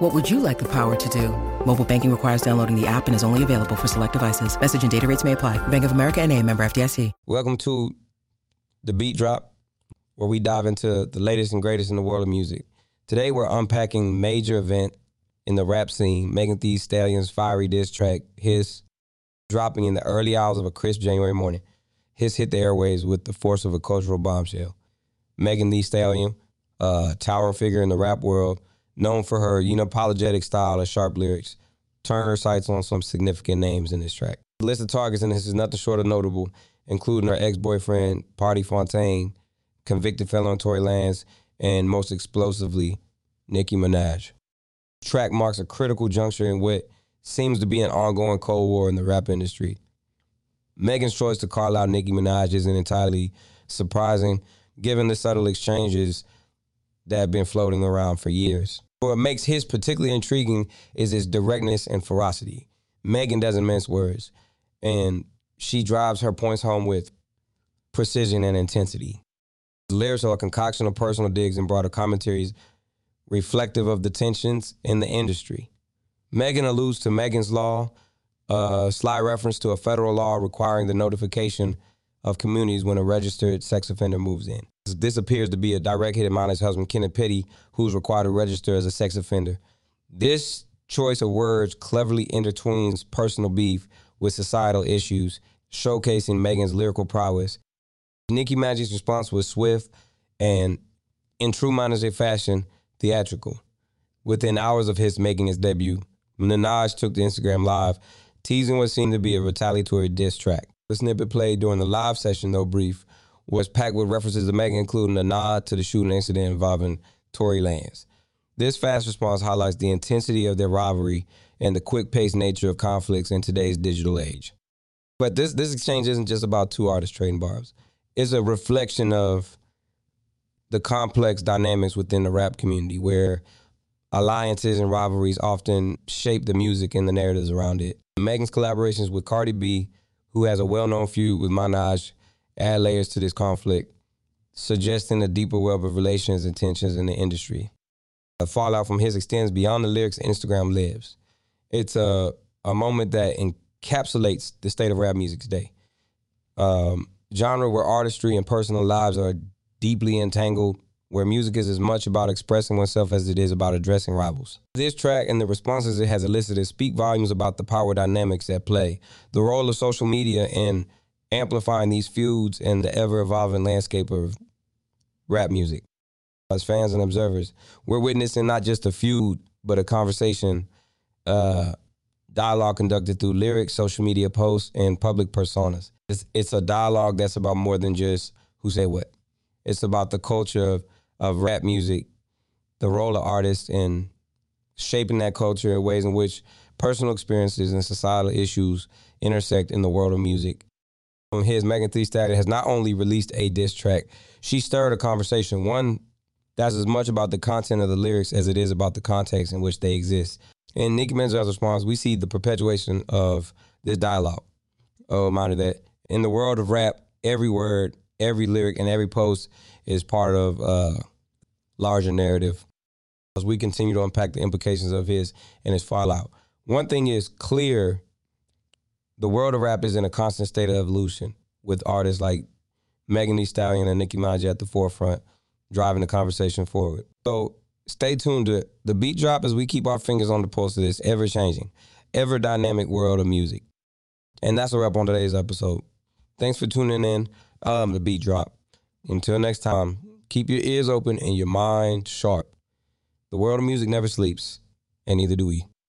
What would you like the power to do? Mobile banking requires downloading the app and is only available for select devices. Message and data rates may apply. Bank of America and a member FDIC. Welcome to the Beat Drop, where we dive into the latest and greatest in the world of music. Today we're unpacking major event in the rap scene, Megan Thee Stallion's fiery diss track, Hiss dropping in the early hours of a crisp January morning. Hiss hit the airwaves with the force of a cultural bombshell. Megan Thee Stallion, a towering figure in the rap world, known for her unapologetic style and sharp lyrics, turned her sights on some significant names in this track. The list of targets in this is nothing short of notable, including her ex-boyfriend, Pardi Fontaine, convicted felon Tory Lanez, and most explosively, Nicki Minaj. Track marks a critical juncture in what seems to be an ongoing cold war in the rap industry. Megan's choice to call out Nicki Minaj isn't entirely surprising, given the subtle exchanges that have been floating around for years. What makes Hiss particularly intriguing is his directness and ferocity. Megan doesn't mince words, and she drives her points home with precision and intensity. The lyrics are a concoction of personal digs and broader commentaries reflective of the tensions in the industry. Megan alludes to Megan's Law, a sly reference to a federal law requiring the notification of communities when a registered sex offender moves in. This appears to be a direct hit at Molly's husband, Kenneth Petty, who's required to register as a sex offender. This choice of words cleverly intertwines personal beef with societal issues, showcasing Megan's lyrical prowess. Nicki Minaj's response was swift and, in true Minaj fashion, theatrical. Within hours of Hiss making his debut, Minaj took to Instagram Live, teasing what seemed to be a retaliatory diss track. The snippet played during the live session, though brief, was packed with references to Megan, including a nod to the shooting incident involving Tory Lanez. This fast response highlights the intensity of their rivalry and the quick-paced nature of conflicts in today's digital age. But this this exchange isn't just about two artists trading barbs. It's a reflection of the complex dynamics within the rap community where alliances and rivalries often shape the music and the narratives around it. Megan's collaborations with Cardi B, who has a well-known feud with Minaj, add layers to this conflict, suggesting a deeper web of relations and tensions in the industry. The fallout from Hiss extends beyond the lyrics Instagram lives. It's a, a moment that encapsulates the state of rap music today. Um, genre where artistry and personal lives are deeply entangled, where music is as much about expressing oneself as it is about addressing rivals. This track and the responses it has elicited speak volumes about the power dynamics at play, the role of social media in amplifying these feuds and the ever evolving landscape of rap music. As fans and observers, we're witnessing not just a feud, but a conversation, uh, dialogue conducted through lyrics, social media posts, and public personas. It's, it's a dialogue that's about more than just who say what. It's about the culture of, of rap music, the role of artists in shaping that culture in ways in which personal experiences and societal issues intersect in the world of music. Um, From Hiss Megan Thee Stallion has not only released a diss track, she stirred a conversation. One that's as much about the content of the lyrics as it is about the context in which they exist. In Nicki Minaj's response, we see the perpetuation of this dialogue. Oh, reminder that in the world of rap, every word, every lyric, and every post is part of a larger narrative. As we continue to unpack the implications of Hiss and his fallout, one thing is clear the world of rap is in a constant state of evolution with artists like Megan Thee Stallion and Nicki Minaj at the forefront, driving the conversation forward. So stay tuned to the beat drop as we keep our fingers on the pulse of this ever changing, ever dynamic world of music. And that's a wrap on today's episode. Thanks for tuning in. Um, the beat drop. Until next time, keep your ears open and your mind sharp. The world of music never sleeps, and neither do we.